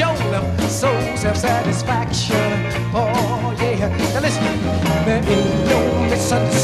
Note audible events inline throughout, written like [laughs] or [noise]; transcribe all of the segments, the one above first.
show them so self-satisfaction. Oh yeah, now listen, there ain't no misunderstanding.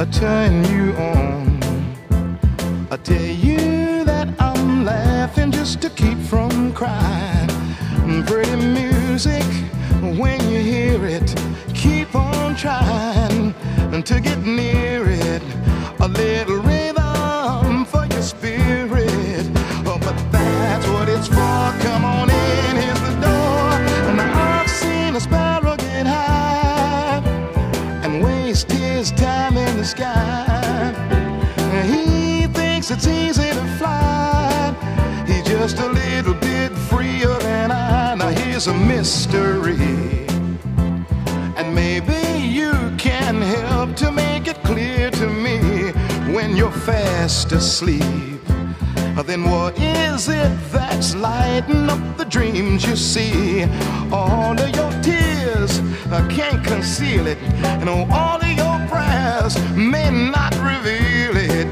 a turn fast asleep. Then what is it that's lighting up the dreams you see? All of your tears I can't conceal it, and all of your prayers may not reveal it.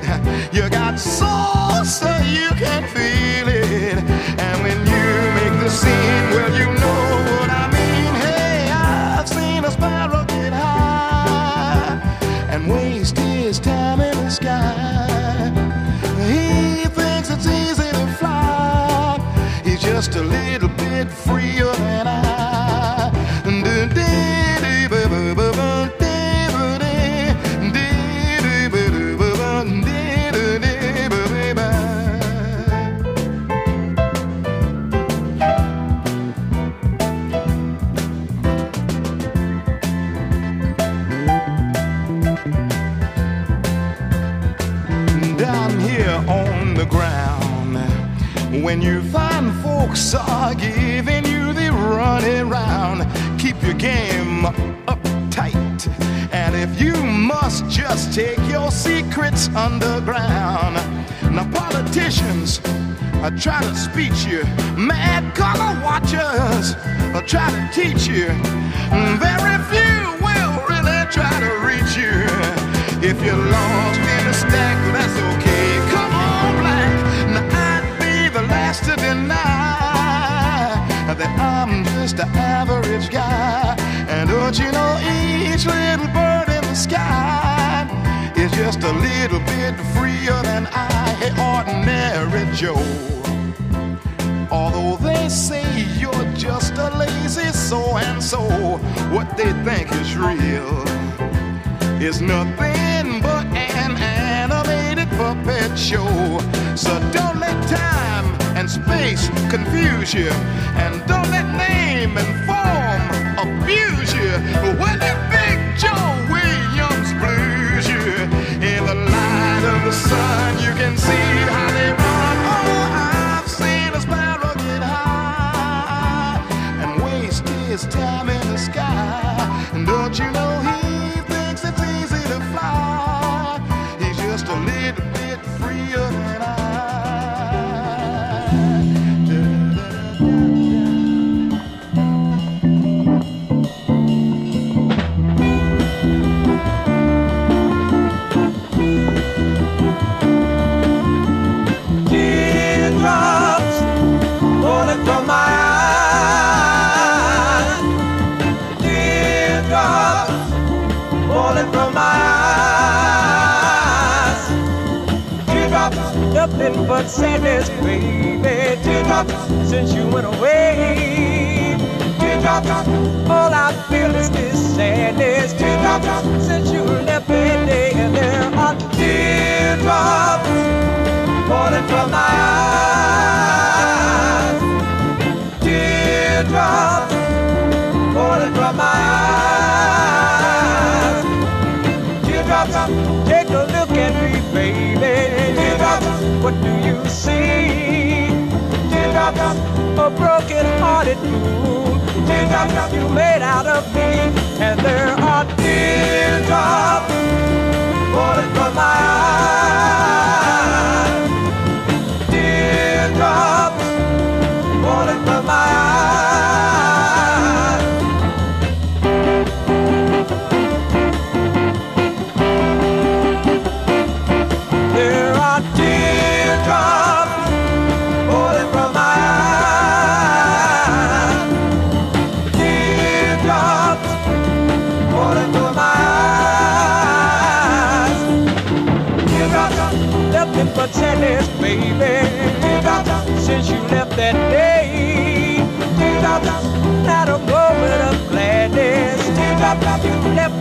You got soul so you can feel. try to speech you. Mad color watchers will try to teach you. Mm, very few will really try to reach you. If you're lost in a stack, that's okay. Come on, black. Now I'd be the last to deny that I'm just an average guy. And don't you know each little bird in the sky is just a little bit freer than I, hey, ordinary Joe. what they think is real is nothing but an animated puppet show. So don't let time and space confuse you, and don't let name and form abuse you. When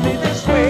me this way,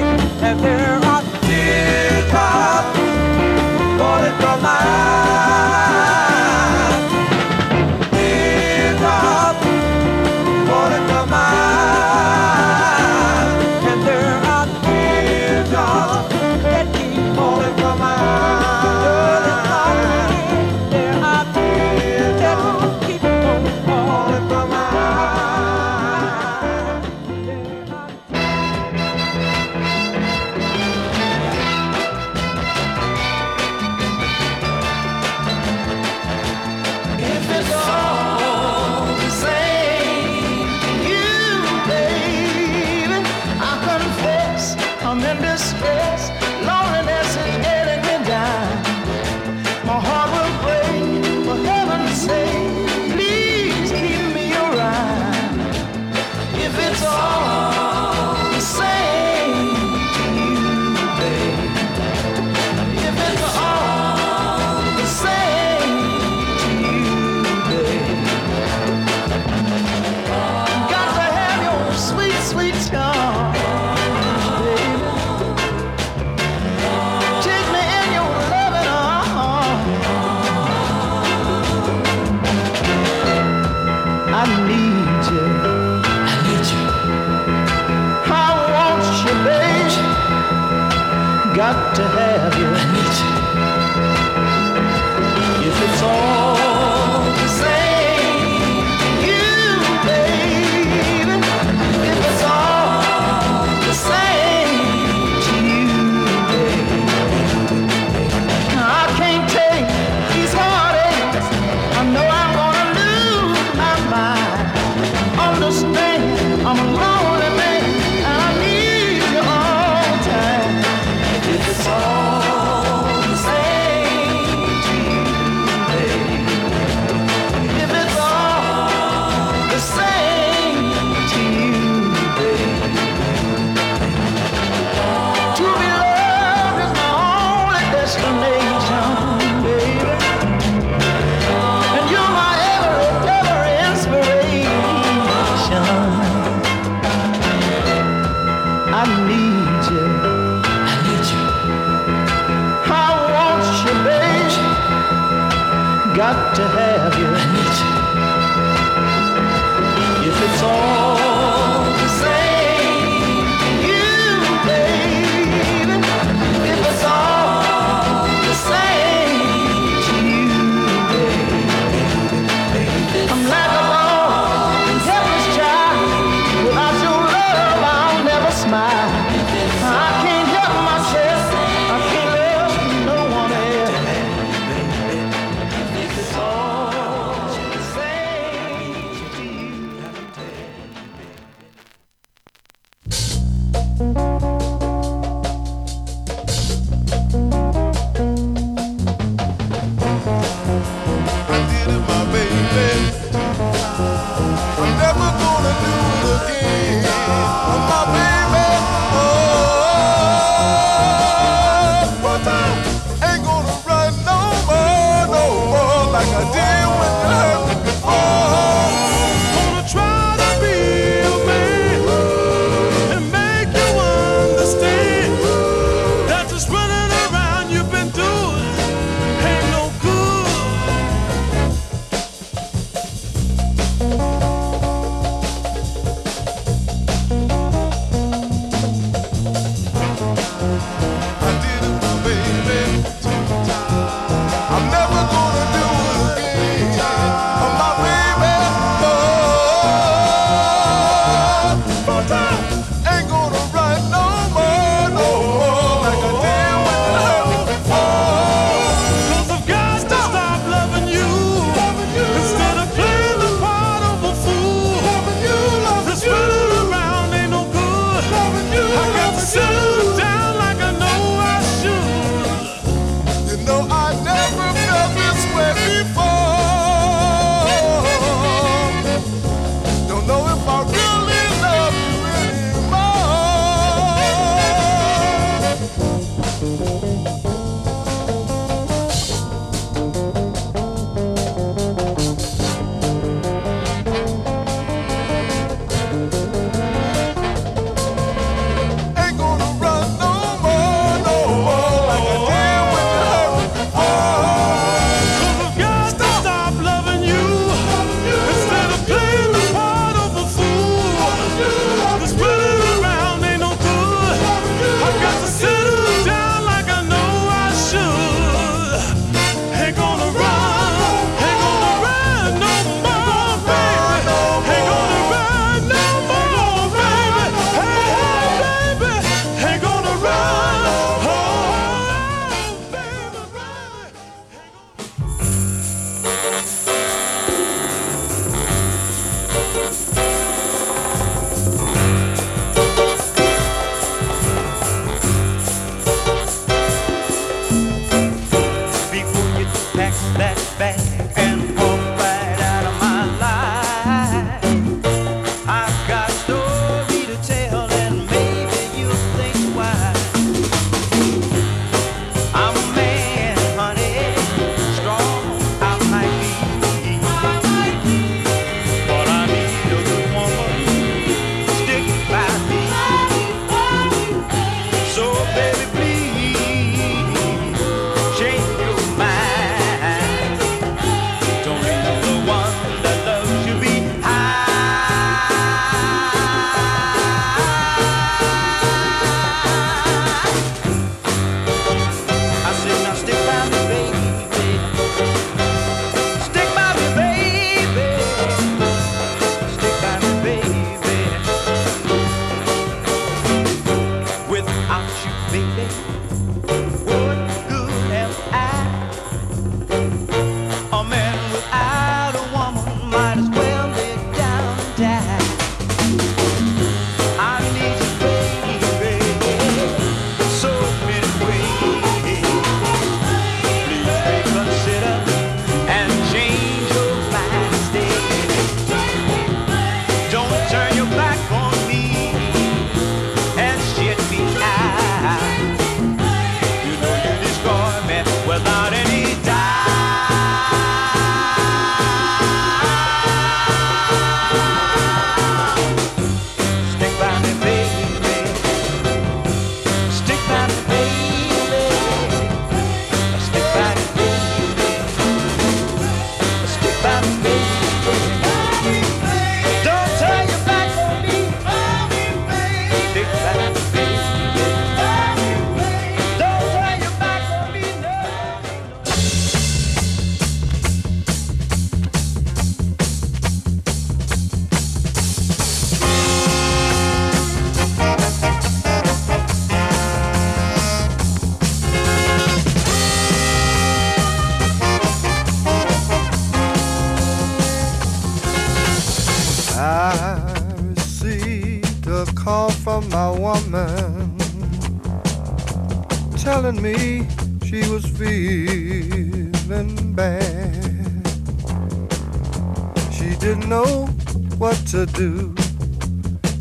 to do.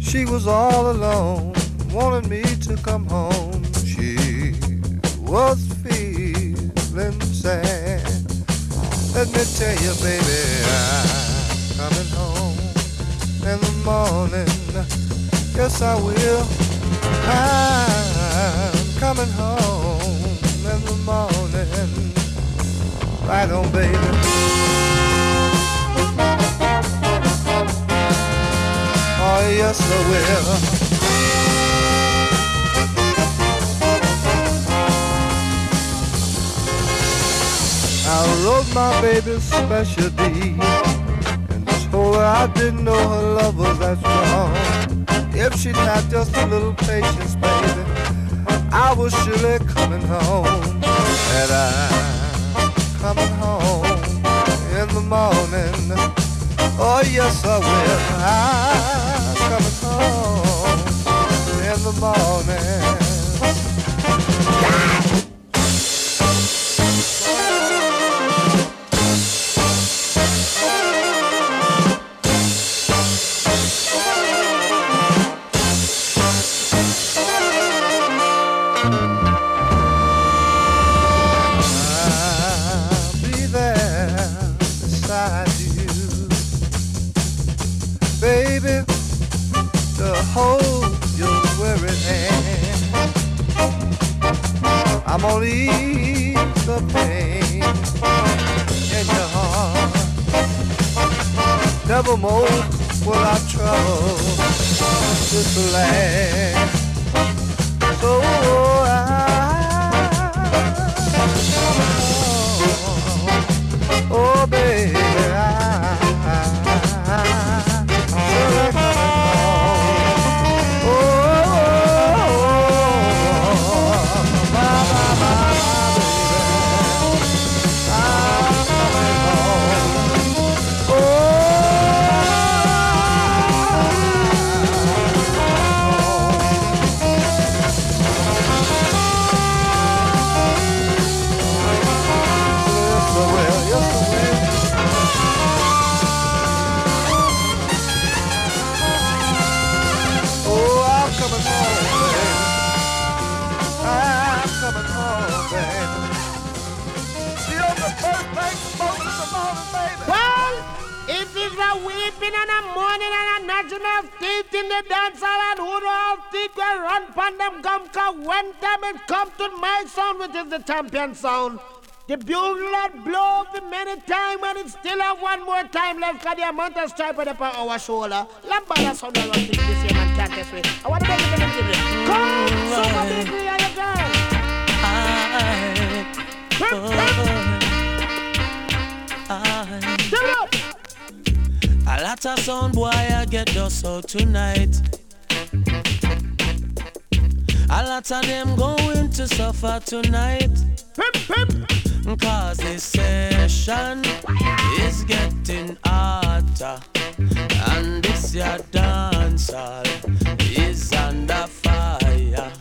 She was all alone, wanted me to come home. She was feeling sad. Let me tell you, baby, I'm coming home in the morning. Yes, I will. I'm coming home in the morning. Right on, baby. Yes, I. I wrote my baby special deed and told her I didn't know her love was that strong. If she'd had just a little patience, baby, I was surely coming home. And I'm coming home in the morning. Oh, yes, I will. I'm coming home in the morning. Champion sound. The bugle that blow the many time and it still have one more time left cause the amount of stripe on our shoulder. Lambada sound around this year man can't test me. I want to make it a little Come, super big, we are the girl. Give it up. A lot of sound boy I get dust out tonight. A lot of them going to suffer tonight. Cause this session is getting hotter. And this your dance hall is under fire.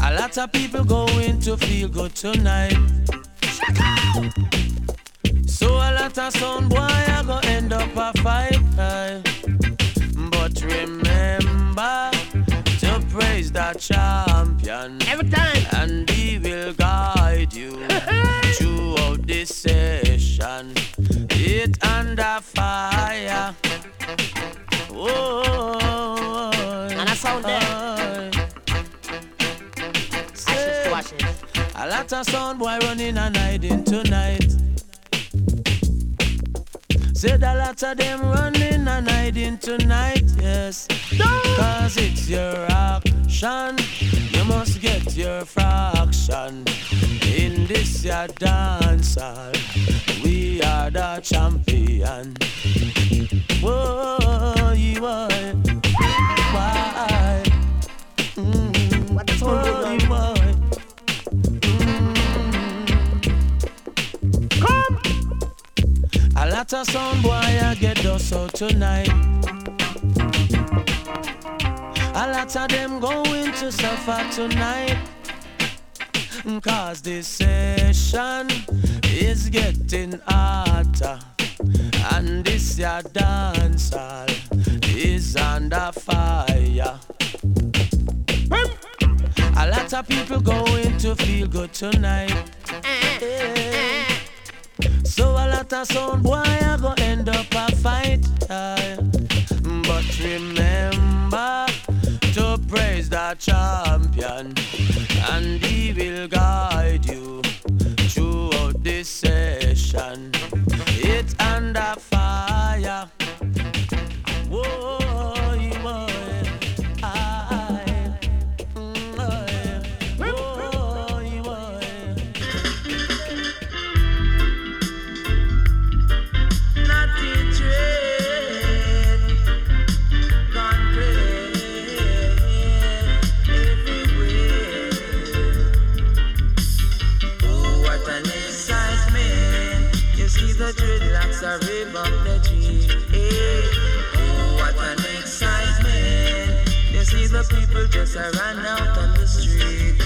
A lot of people going to feel good tonight. So a lot of sound boy I go end up a fight. Eh? But remember praise the champion. Every time. And he will guide you [laughs] throughout this session. It under fire. Oh, And a sound there. Ashes to ashes. a lot of sound boy running and hiding tonight. Said a lot of them running and hiding tonight, yes. Cause it's your action. You must get your fraction. In this your dance hall, we are the champion. Whoa, Come. A sound boy I get dust out tonight. A lot of them going to suffer tonight. Cause this session is getting hotter. And this your dance hall is under fire. A lot of people going to feel good tonight. Yeah. So a lot of sound boy are gonna end up a fight. But remember to praise the champion, and he will guide you throughout this session. It's under fire. Just a run out on the street.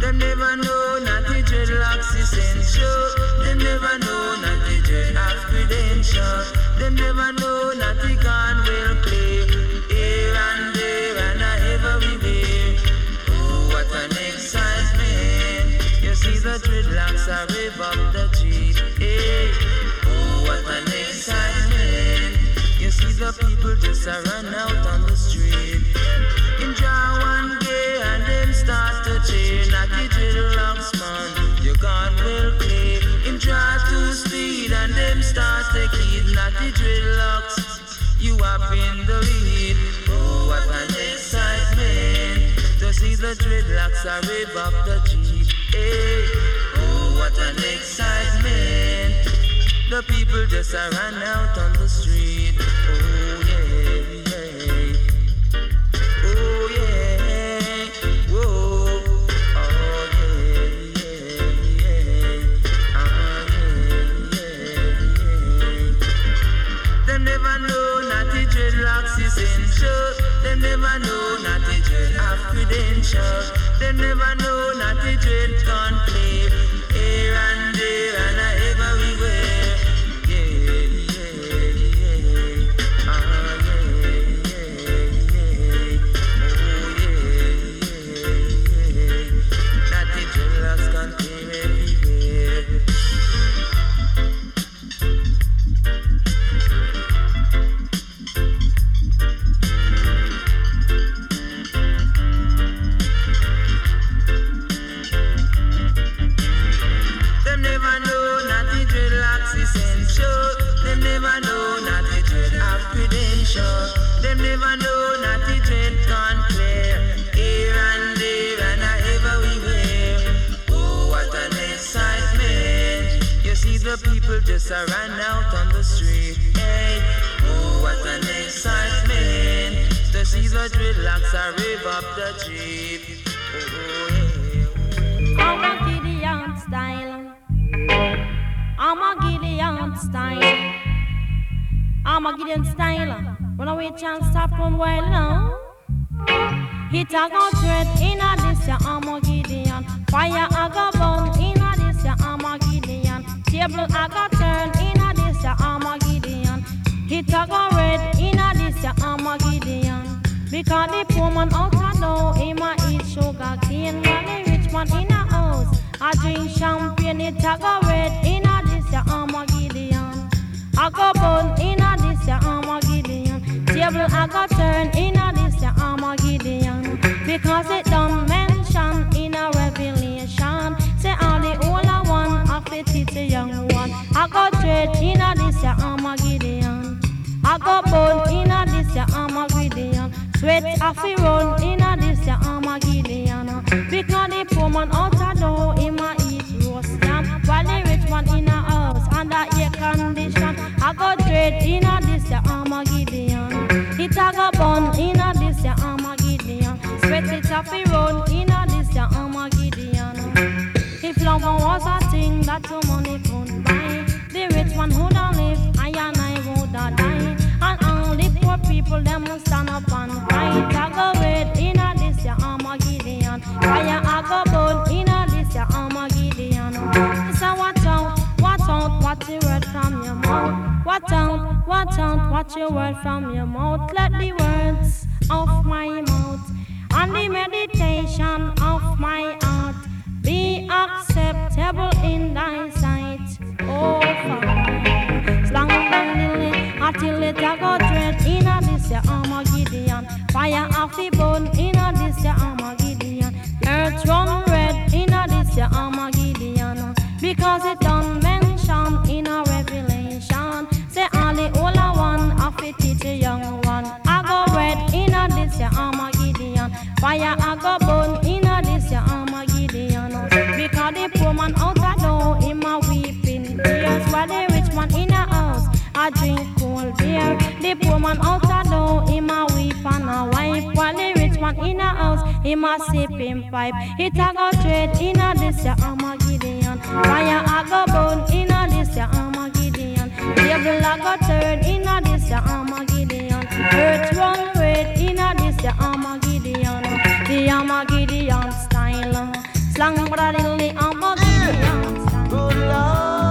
Them never know not the dreadlocks essential. Them never know not the dread have credentials. Them never know not the gun will play. Here and there and everywhere. Oh, what an excitement. You see the people just a run out on the street draw one day and then start to cheer. Not the dreadlocks man, your gun will play. Draw to speed and them start to kid. Not the dreadlocks, you up in the lead. Oh, what an excitement to see the dreadlocks are rev up the Jeep. Hey, oh, what an excitement. The people just a run out on the street. Credentials. They never know not the up the jeep. I'm a Gideon style. I'm a Gideon style. Armageddon style. When Run away, chance stop run while now. Hit a go tread in a this Armageddon. Fire a go burn in a this Armageddon. Table a go turn in a this Armageddon. Hit a go Because the poor man out a door, him a eat sugar cane. While the rich man in a house, I drink champagne. It a go red in a this ya Armageddon. I go burn in a this ya Armageddon. Table I go turn in a this ya Armageddon. Because it don't mention in a revelation. Say all the older one of the teacher young one. I go trade in a this ya Armageddon. I go burn in a this ya Armageddon. Sweat off he run in a this ya Armageddon. Because the poor man out a door, him a eat roast lamb. While the rich man in a house under air condition. I go trade in a this ya Armageddon. It a go burn in a this ya Armageddon. Sweat it off he run in a this ya Armageddon. If love was a thing that two money couldn't buy, the rich man don't live, I and I woulda die, and all the poor people them stand up watch out, watch out, watch your word from your mouth. Let the words of my mouth and the meditation of my heart be acceptable in thy sight. Oh, Father, slang until it a go dread in a this your Armageddon. Fire off the bone in Poor man out a door him a weep and a wipe while the rich man in a house him a sipping pipe. It a go trade in a this your Armageddon. Fire a go burn in a this your Armageddon. Devil a go turn in a this your Armageddon. Earth run red in a this your Armageddon. The Armageddon style. Slang brother in the Armageddon style. Good Lord,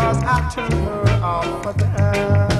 because I turn her off or down.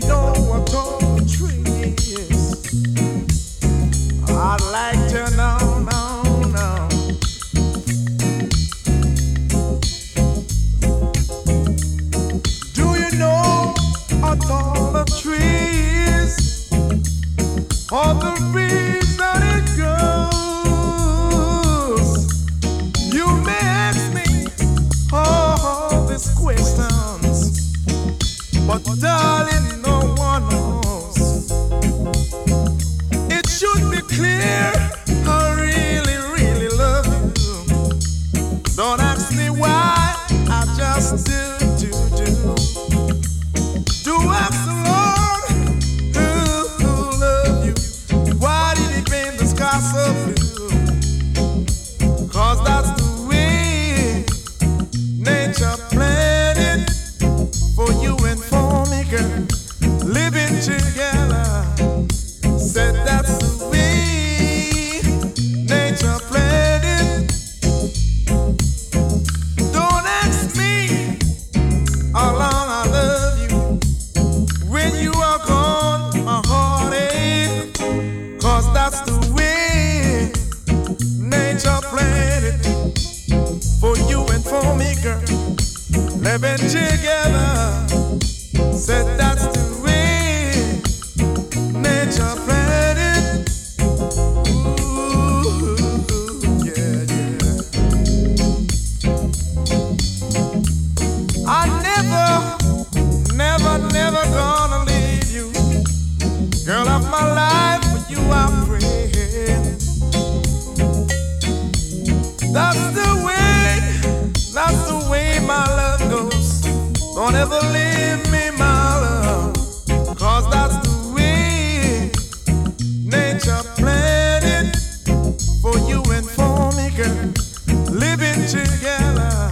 you know I'm talking. together,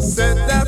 set that.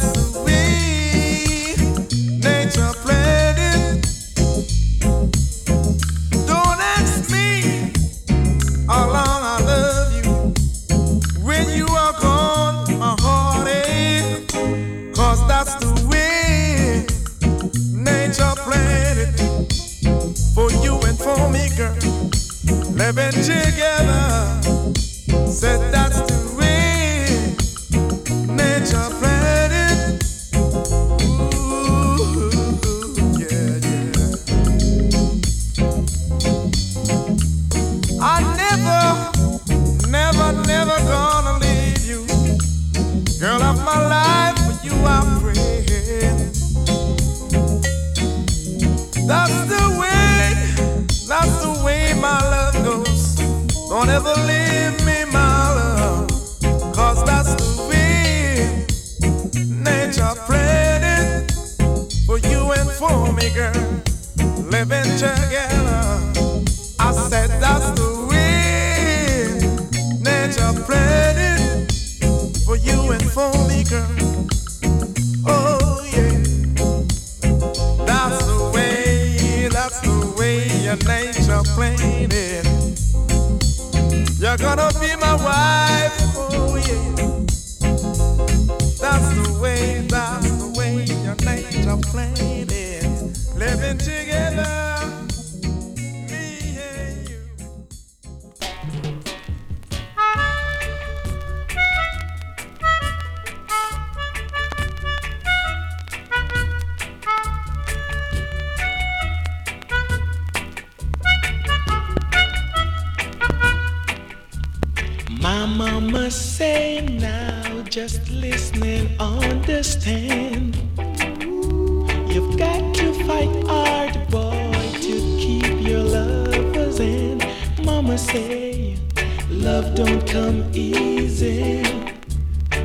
wanna say love don't come easy.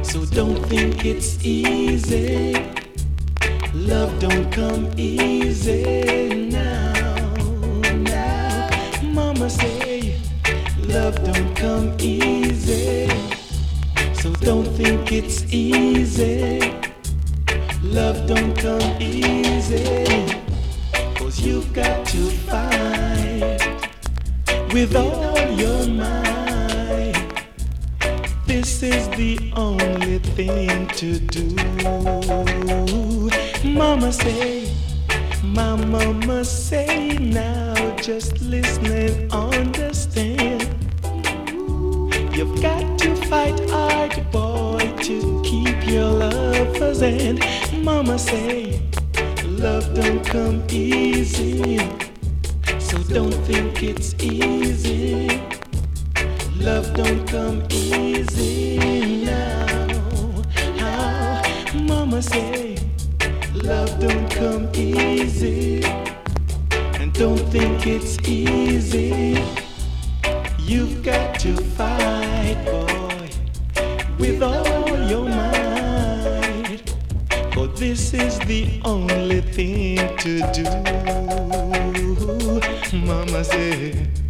So don't think it's easy. Love don't come easy now. Now, mama say love don't come easy. So don't think it's easy. Love don't come easy. Cause you've got to find with all your might. This is the only thing to do. Mama say, my mama say now, just listen and understand. You've got to fight hard, boy, to keep your lovers. And mama say, love don't come easy don't think it's easy. Love don't come easy now. How mama say, love don't come easy. And don't think it's easy. You've got to fight, boy, with all your might. For this is the only thing to do mama said.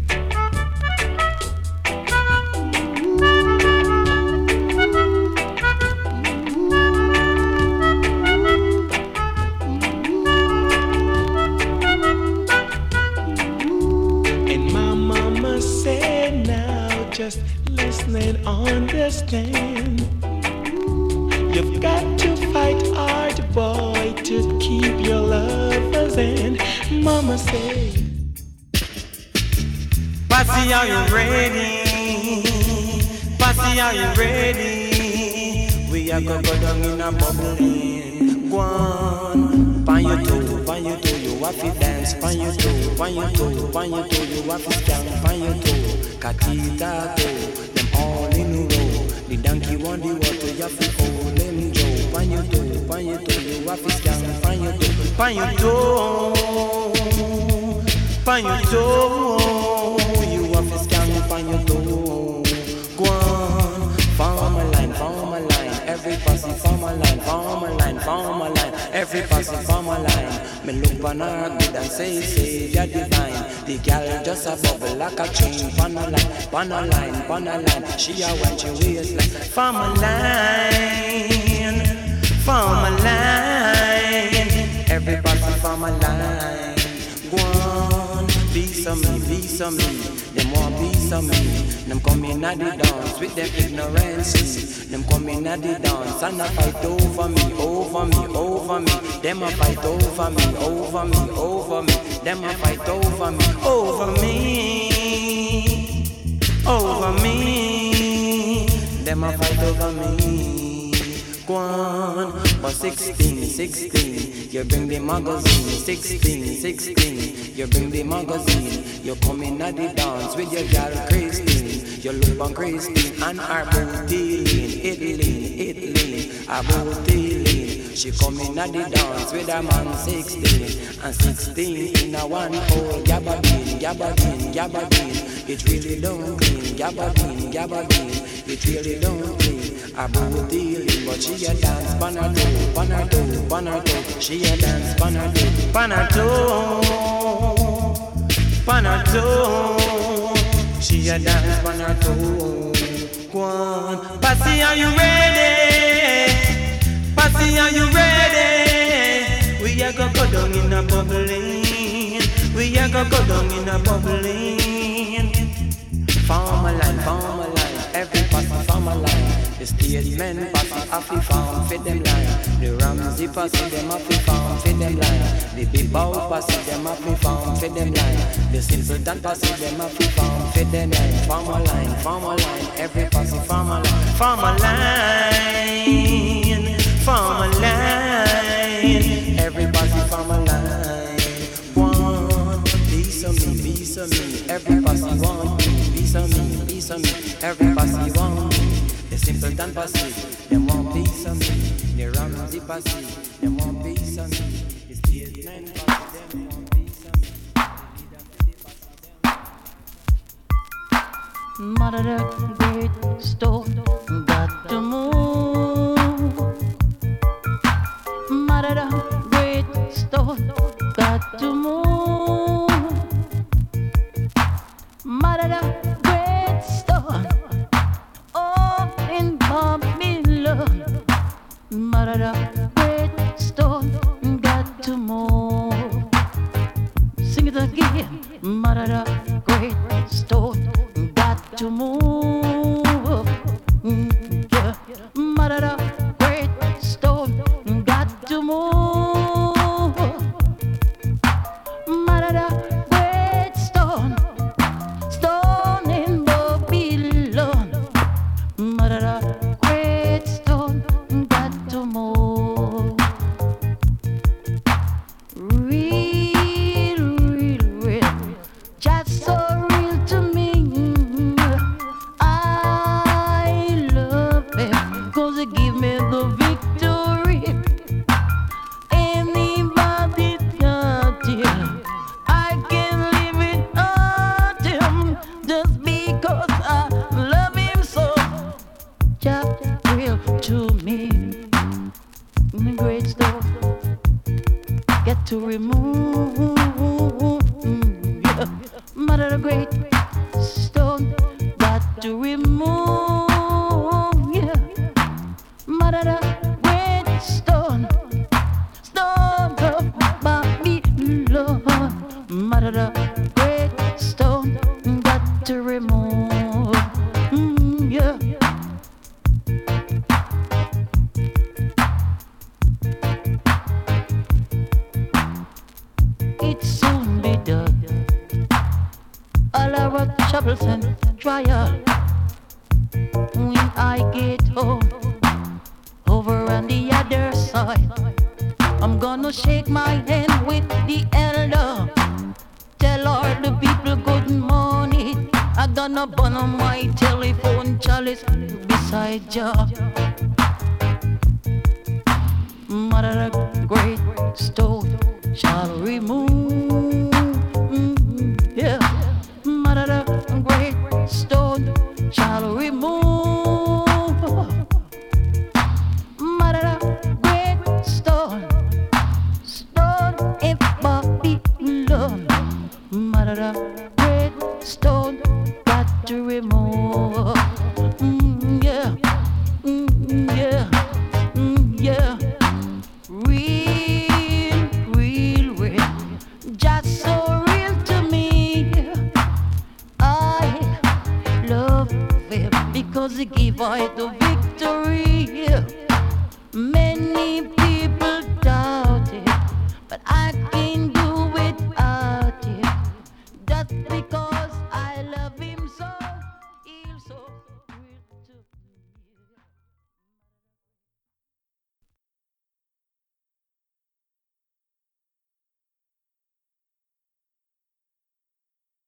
Go go down in a bubbling. Go on, pan your toe, pan your toe. You have dance, pan your toe, pan your toe, pan your toe. You have to stand, pan your toe. Katita toe, them all in a row. The donkey want the water, you have to hold them Joe. Pan your toe, pan your toe. You have to stand, pan your toe, pan your toe, pan your toe. Every posse form a line, form a line, form a line. Every posse form a line. Me look on her good and say, say, you're divine. The girl just a bubble like a chain. Pan a line, pan a line, pan a line. She a watch your waistline. Form a line, form a line. Every posse form a line. Some me, be some me. Them want be some me. Them come in at the dance with them ignorance. Them come in at the dance and a fight over me, over me, over me. Them a fight over me, over me, over me. Them a fight over me, over me, over me. Them a fight over me. Go on, but 16, 16, you bring the magazine. 16, 16, you bring the magazine. You come in at the dance with your girl Christine. You look on Christine and her lean, it lean, her booty. She come in at the dance with a man 16 and 16 in a one hole gabardine, gabardine, gabardine. It really don't clean, gabardine, gabardine. It really don't clean. Booty lean, but she a dance pan her toe, pan her toe, pan her toe. She a dance pan her toe, pan her toe, pan her toe. She a dance pan her toe. Go on, Passy, are you ready? Passy, are you ready? We a go go down in a bubbling. We a go go down in a bubbling. Form a line, form. The stage men passy happy form fit them line. The Ramsey passy them happy form fit them line. The big bow passy them happy form fit them line. The simpleton passy them happy form fit them line. Form a line, form a line. Every passy form a line, form a line, form a line. Every passy form a line. One, be some me, be some me. Every want me, be some me, be some me. Every passy want The simpleton passy, them want piece of me. The Ramsey passy, them want piece of me. The stage men them want the stone got to move. Mother, the great stone got to move. To remove.